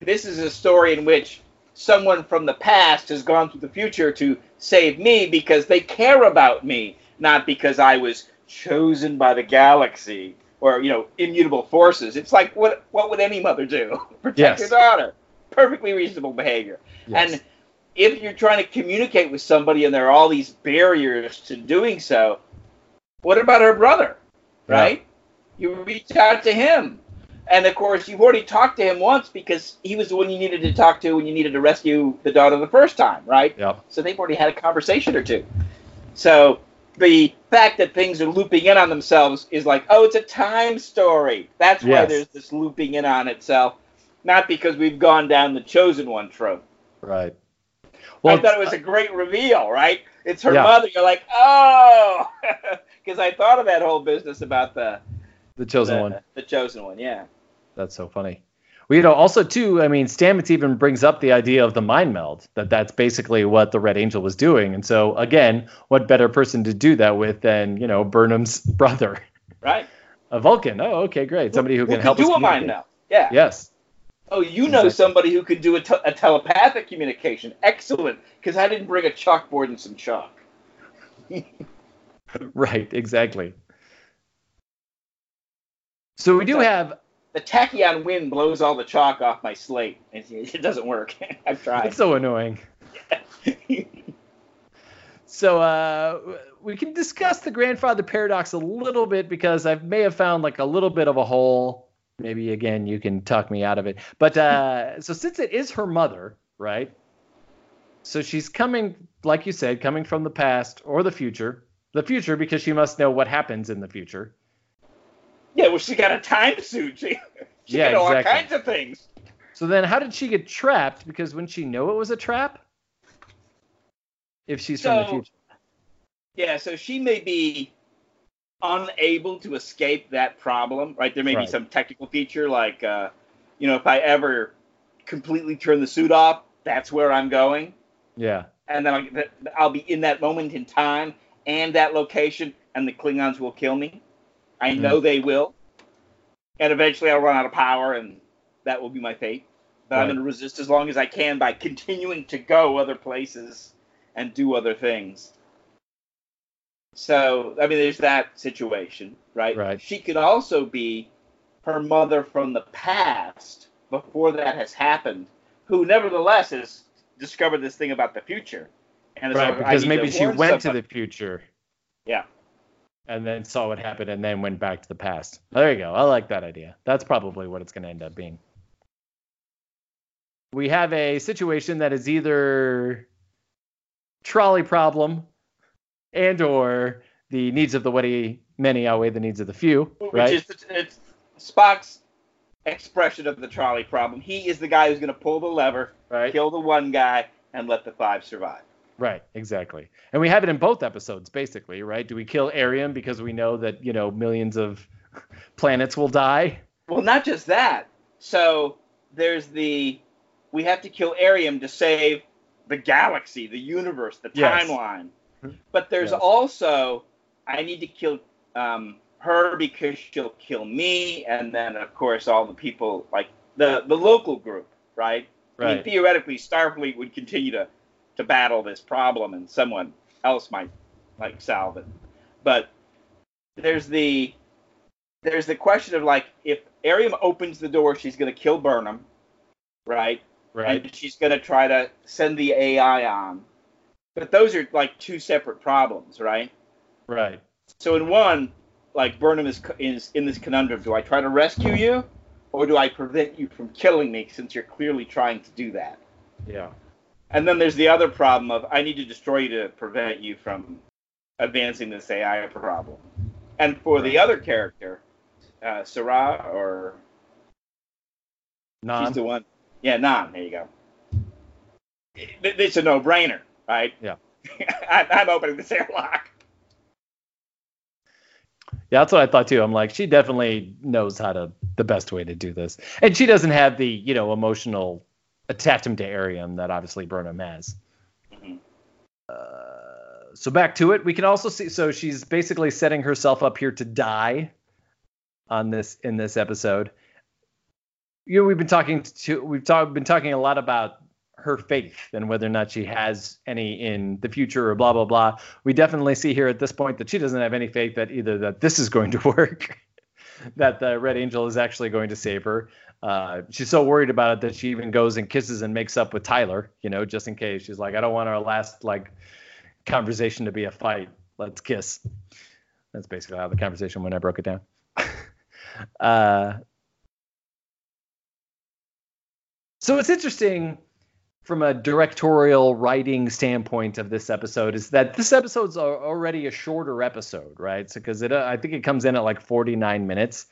This is a story in which someone from the past has gone to the future to save me because they care about me, not because I was chosen by the galaxy or you know immutable forces. It's like what what would any mother do? Protect Yes. her daughter. Perfectly reasonable behavior. Yes. And if you're trying to communicate with somebody and there are all these barriers to doing so, what about her brother? Right? You reach out to him. And of course, you've already talked to him once because he was the one you needed to talk to when you needed to rescue the daughter the first time, right? Yep. So they've already had a conversation or two. So the fact that things are looping in on themselves is like, oh, it's a time story. That's why Yes. there's this looping in on itself, not because we've gone down the chosen one trope. Right. Well, I thought it was a great reveal, right? It's her Yeah. mother. You're like, oh, because I thought of that whole business about the the chosen the, one. the chosen one. Yeah. That's so funny. Well, you know, also too, I mean, Stamets even brings up the idea of the mind meld. That that's basically what the Red Angel was doing. And so again, what better person to do that with than you know Burnham's brother, Right. a Vulcan? Oh, okay, great. Somebody who, Who can help do us a mind meld? Yeah. Yes. Oh, you know Exactly. somebody who could do a, te- a telepathic communication. Excellent, because I didn't bring a chalkboard and some chalk. Right, exactly. So we do So- have the tachyon wind blows all the chalk off my slate. It, it doesn't work. I've tried. It's so annoying. so uh, we can discuss the grandfather paradox a little bit because I may have found like a little bit of a hole. Maybe again you can talk me out of it. But uh, so since it is her mother, right? So she's coming, like you said, coming from the past or the future. The future because she must know what happens in the future. Yeah, well, she got a time suit. She, she Yeah, exactly. all kinds of things. So then, how did she get trapped? Because when she know it was a trap, if she's from the future, Yeah, so she may be unable to escape that problem, right? There may Right. be some technical feature like, uh, you know, if I ever completely turn the suit off, that's where I'm going, yeah, and then I'll, I'll be in that moment in time and that location, and the Klingons will kill me. I Hmm. know they will, and eventually I'll run out of power, and that will be my fate. But I'm going to resist as long as I can by continuing to go other places and do other things. So, I mean, there's that situation, right? Right. She could also be her mother from the past before that has happened, who nevertheless has discovered this thing about the future. And right. like, Because maybe she went to the future. Yeah. And then saw what happened, and then went back to the past. There you go. I like that idea. That's probably what it's going to end up being. We have a situation that is either trolley problem and or the needs of the many many outweigh the needs of the few, Which right? is it's Spock's expression of the trolley problem. He is the guy who's going to pull the lever, right. kill the one guy, and let the five survive. Right, exactly. And we have it in both episodes, basically, right? Do we kill Airiam because we know that, you know, millions of planets will die? Well, not just that. So there's the we have to kill Airiam to save the galaxy, the universe, the Yes. timeline. But there's Yes. also I need to kill um, her because she'll kill me, and then of course all the people like the the local group, right? I mean, theoretically, Starfleet would continue to to battle this problem, and someone else might like solve it. But there's the there's the question of like if Airiam opens the door, she's going to kill Burnham, right? Right. And she's going to try to send the AI on. But those are like two separate problems, right? Right. So in one, like Burnham is is in this conundrum: do I try to rescue you, or do I prevent you from killing me since you're clearly trying to do that? Yeah. And then there's the other problem of I need to destroy you to prevent you from advancing this AI problem. And for the other character, uh, Sarah, or Nhan. she's the one, yeah, Nhan. There you go. It- it's a no-brainer, right? Yeah. I, I'm opening this airlock. Yeah, that's what I thought too. I'm like, she definitely knows how to the best way to do this, and she doesn't have the you know emotional attachment to Airiam that obviously Burnham has. Mhm. Uh, so back to it, we can also see. So she's basically setting herself up here to die on this in this episode. You know, we've been talking to we've talk, been talking a lot about her faith and whether or not she has any in the future or blah blah blah. We definitely see here at this point that she doesn't have any faith that either that this is going to work, that the Red Angel is actually going to save her. Uh, she's so worried about it that she even goes and kisses and makes up with Tyler, you know, just in case. She's like, I don't want our last like conversation to be a fight. Let's kiss. That's basically how the conversation went. I broke it down. uh, so it's interesting from a directorial writing standpoint of this episode is that this episode's already a shorter episode, right? So because it, uh, I think it comes in at like 49 minutes,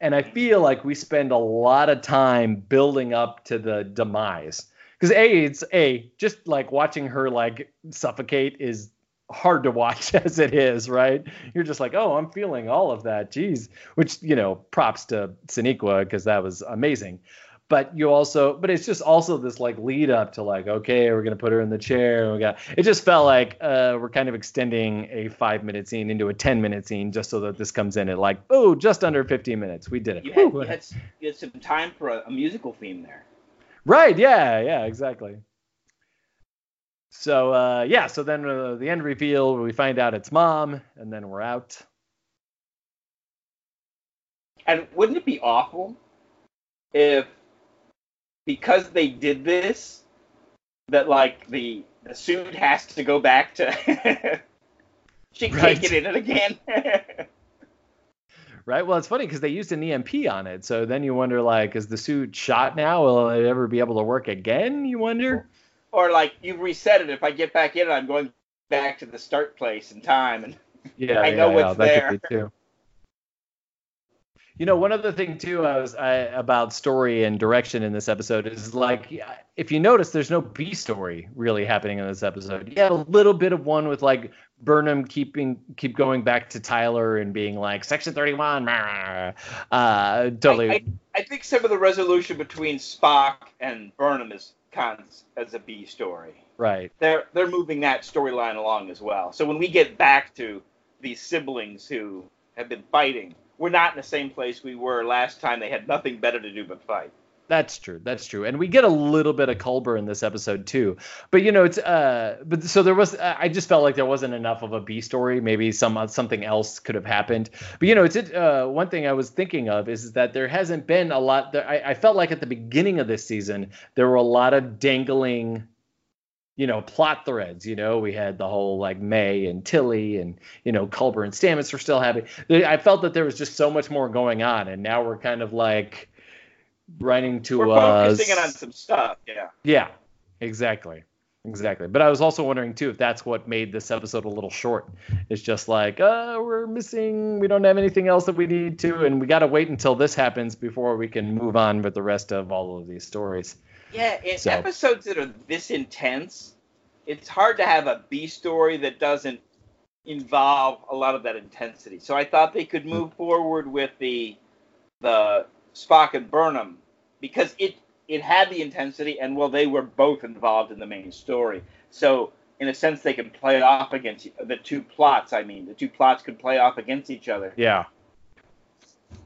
and I feel like we spend a lot of time building up to the demise. Because a, it's a just like watching her like suffocate is hard to watch as it is, right? You're just like, oh, I'm feeling all of that, geez. Which you know, props to Sonequa because that was amazing but you also but it's just also this like lead up to like okay we're gonna put her in the chair we got it just felt like uh we're kind of extending a five minute scene into a 10 minute scene just so that this comes in at like oh just under 15 minutes we did it You had, Whew. you had, you had some time for a, a musical theme there. right yeah yeah exactly so uh yeah so then uh, the end reveal we find out it's mom and then we're out And wouldn't it be awful if because they did this, that like the the suit has to go back to. she can't Right. get in it again. Right. Well, it's funny because they used an EMP on it, so then you wonder, like, is the suit shot now? Will it ever be able to work again? You wonder. or like you've reset it. If I get back in, I'm going back to the start place in time. And Yeah, I know yeah, yeah, what's that there. Could be too. You know, one other thing too, I was I, about story and direction in this episode is like, if you notice, there's no B story really happening in this episode. Yeah, a little bit of one with like Burnham keeping keep going back to Tyler and being like Section 31, rah, uh, totally. I, I think some of the resolution between Spock and Burnham is cons as a B story. right. They're they're moving that storyline along as well. So when we get back to these siblings who have been fighting, we're not in the same place we were last time. They had nothing better to do but fight. That's true. That's true. And we get a little bit of Culber in this episode too. But you know, it's uh but so there was I just felt like there wasn't enough of a B story. Maybe some something else could have happened. But you know, it's it uh one thing I was thinking of is that there hasn't been a lot there, I, I felt like at the beginning of this season there were a lot of dangling you know, plot threads. You know, we had the whole like May and Tilly and you know Culber and Stamets were still happy. I felt that there was just so much more going on, and now we're kind of like running to We're uh, focusing on some stuff. Yeah. yeah, exactly. Exactly. But I was also wondering too if that's what made this episode a little short. It's just like, uh, we're missing, we don't have anything else that we need to, and we got to wait until this happens before we can move on with the rest of all of these stories. Yeah, in So- episodes that are this intense, it's hard to have a B story that doesn't involve a lot of that intensity. So I thought they could move forward with the the Spock and Burnham because it it had the intensity and well they were both involved in the main story. So in a sense they can play off against the two plots. I mean, the two plots could play off against each other Yeah.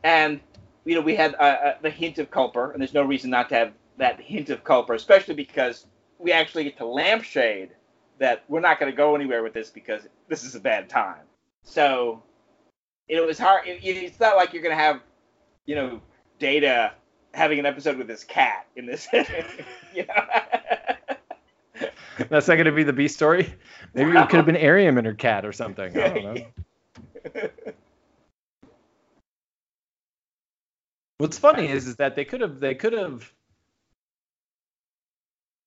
and you know we had uh, uh, the hint of Culber, and there's no reason not to have that hint of Culber, especially because we actually get to lampshade that we're not going to go anywhere with this because this is a bad time. So it was hard. It, it's not like you're going to have, you know, Data having an episode with his cat in this. you know? That's not going to be the B story. Maybe it could have been Airiam and her cat or something. I don't know. What's funny is, is that they could have they could have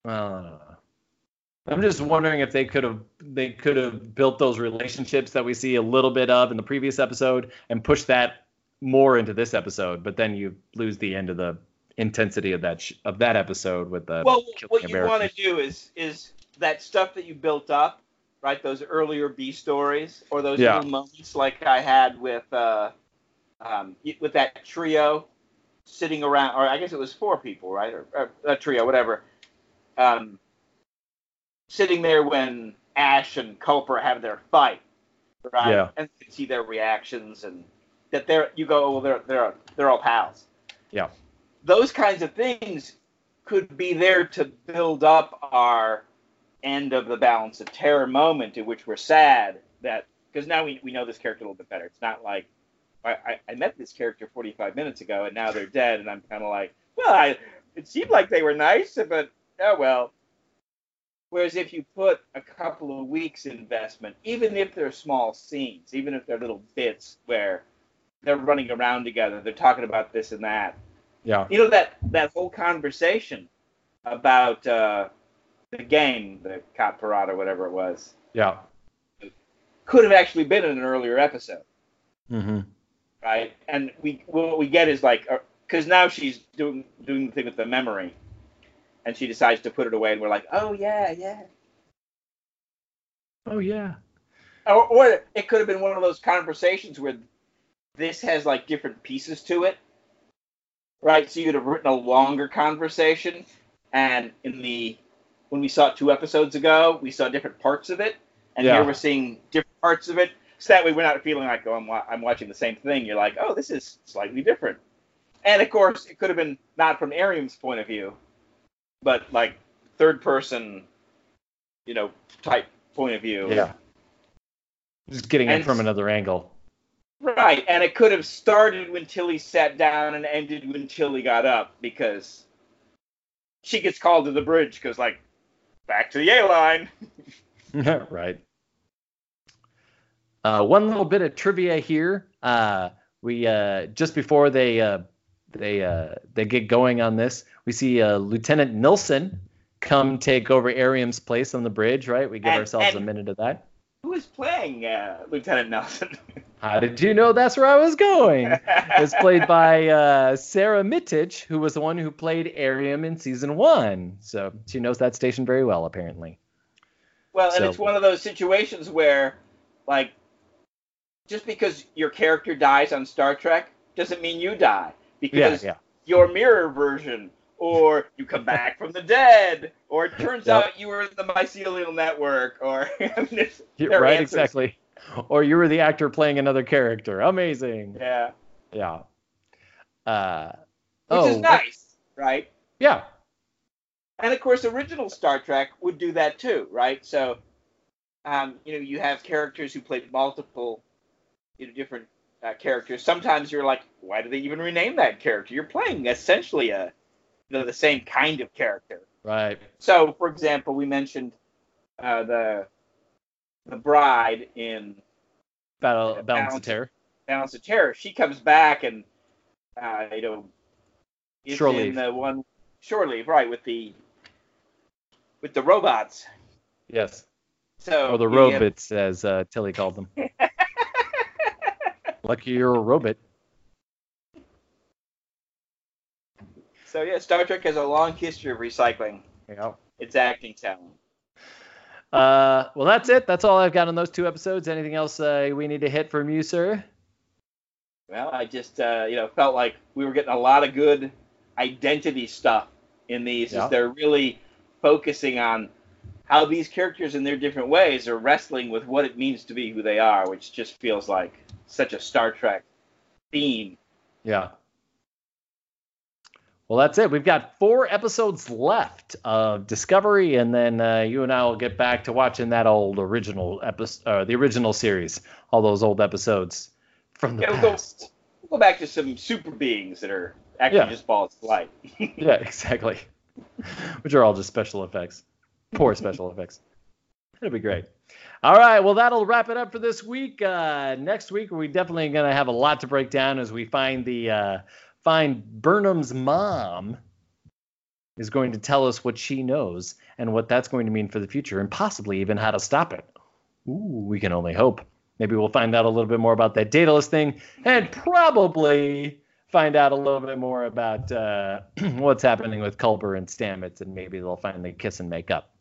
well, I don't know. I'm just wondering if they could have they could have built those relationships that we see a little bit of in the previous episode and pushed that more into this episode, but then you lose the end of the intensity of that sh- of that episode with the well, what you want to do is is that stuff that you built up, right? Those earlier B stories or those Yeah. little moments like I had with uh, um, with that trio sitting around, or I guess it was four people, right? Or, or a trio, whatever. Um, sitting there when Ash and Culber have their fight, right? Yeah. And you see their reactions and that they're you go, well, they're they're they're all pals Yeah. those kinds of things could be there to build up our end of the balance of terror moment in which we're sad that because now we, we know this character a little bit better. It's not like I, I, met this character 45 minutes ago and now they're dead and I'm kind of like, well, I, it seemed like they were nice, but oh well. Whereas if you put a couple of weeks investment, even if they're small scenes, even if they're little bits where they're running around together, they're talking about this and that, Yeah. you know that that whole conversation about uh, the game, the Cop or whatever it was, Yeah. could have actually been in an earlier episode, Mm-hmm. right? And we what we get is like because now she's doing doing the thing with the memory, and she decides to put it away, and we're like, oh yeah, yeah. Oh yeah. Or, or it could have been one of those conversations where this has like different pieces to it, right? So you'd have written a longer conversation, and in the when we saw it two episodes ago, we saw different parts of it, and Yeah. here we're seeing different parts of it. So that way, we're not feeling like, oh, I'm, wa- I'm watching the same thing. You're like, oh, this is slightly different. And of course, it could have been not from Airiam's point of view, but like third person, you know, type point of view. Yeah. Just getting it from another angle. Right, and it could have started when Tilly sat down and ended when Tilly got up because she gets called to the bridge because, like, back to the A line. right. Uh, one little bit of trivia here. Uh, we uh, just before they uh, they uh, they get going on this, we see uh, Lieutenant Nilsson come take over Airiam's place on the bridge. Right. We give And- ourselves and- a minute of that. Who is playing uh, Lieutenant Nelson? How did you know that's where I was going? It's played by uh, Sara Mitich, who was the one who played Airiam in season one. So she knows that station very well, apparently. Well, and So- it's one of those situations where, like, just because your character dies on Star Trek doesn't mean you die. Yeah, Because yeah. your mirror version, or you come back from the dead, or it turns Yep. out you were in the mycelial network, or I mean, it's, Yeah, there are right, answers. exactly. Or you were the actor playing another character. Amazing. Yeah, Yeah. Uh, which oh, is nice, right? Yeah. And of course, original Star Trek would do that too, right? So, um, you know, you have characters who played multiple, you know, different uh, characters. Sometimes you're like, why do they even rename that character? You're playing essentially a, you know, the same kind of character. Right. So, for example, we mentioned uh, the the bride in Battle Yeah, Balance Balance- of Terror. Balance of Terror. She comes back and, uh, you know, is Shore in Leave. the one Shore Leave, right? With the with the robots. Yes. So Or the you have- robots, as uh, Tilly called them. Lucky you're a robot. So yeah, Star Trek has a long history of recycling Yeah. its acting talent. Uh, well, that's it. That's all I've got on those two episodes. Anything else uh, we need to hit from you, sir? Well, I just uh, you know felt like we were getting a lot of good identity stuff in these. Yeah. As they're really focusing on how these characters in their different ways are wrestling with what it means to be who they are, which just feels like such a Star Trek theme. Yeah. Well, that's it. We've got four episodes left of Discovery, and then uh, you and I will get back to watching that old original episode, uh, the original series, all those old episodes from the Yeah, we'll go- past. We'll go back to some super beings that are actually Yeah. just balls of light. Yeah, exactly. Which are all just special effects. Poor special effects. It'll be great. All right, well, that'll wrap it up for this week. Uh, next week, we're definitely going to have a lot to break down as we find the uh, find Burnham's mom is going to tell us what she knows and what that's going to mean for the future, and possibly even how to stop it. Ooh, we can only hope. Maybe we'll find out a little bit more about that Daedalus thing, and probably find out a little bit more about uh, what's happening with Culber and Stamets, and maybe they'll finally kiss and make up.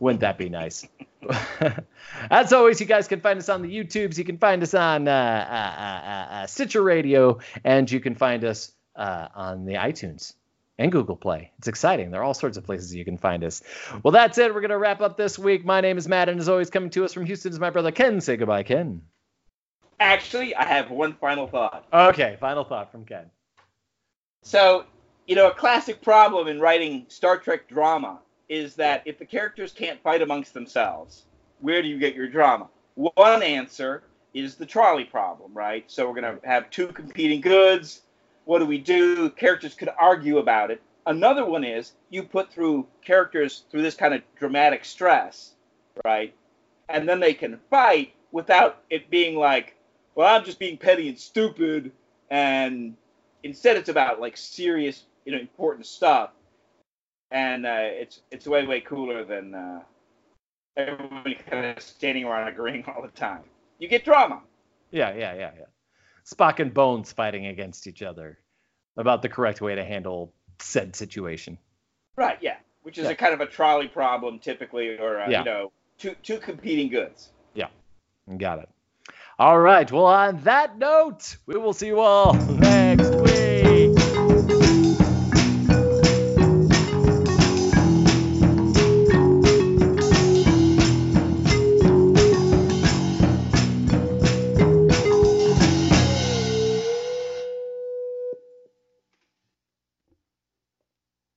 Wouldn't that be nice? As always, you guys can find us on the YouTubes. You can find us on uh, uh, uh, uh, Stitcher Radio, and you can find us uh, on the iTunes and Google Play. It's exciting. There are all sorts of places you can find us. Well, that's it. We're going to wrap up this week. My name is Matt, and as always, coming to us from Houston is my brother Ken. Say goodbye, Ken. actually, I have one final thought. Okay, final thought from Ken. So, you know, a classic problem in writing Star Trek drama is that if the characters can't fight amongst themselves, where do you get your drama? One answer is the trolley problem, right? So we're going to mm-hmm. have two competing goods. What do we do? Characters could argue about it. Another one is you put through characters through this kind of dramatic stress, right? And then they can fight without it being like, well, I'm just being petty and stupid and instead it's about like serious, you know, important stuff, and uh, it's it's way way cooler than uh, everybody kind of standing around agreeing all the time. You get drama. Yeah, yeah, yeah, yeah. Spock and Bones fighting against each other about the correct way to handle said situation. Right, yeah. Which is Yeah. a kind of a trolley problem typically, or uh, Yeah. you know, two two competing goods. Yeah. Got it. All right. Well, on that note, we will see you all next week.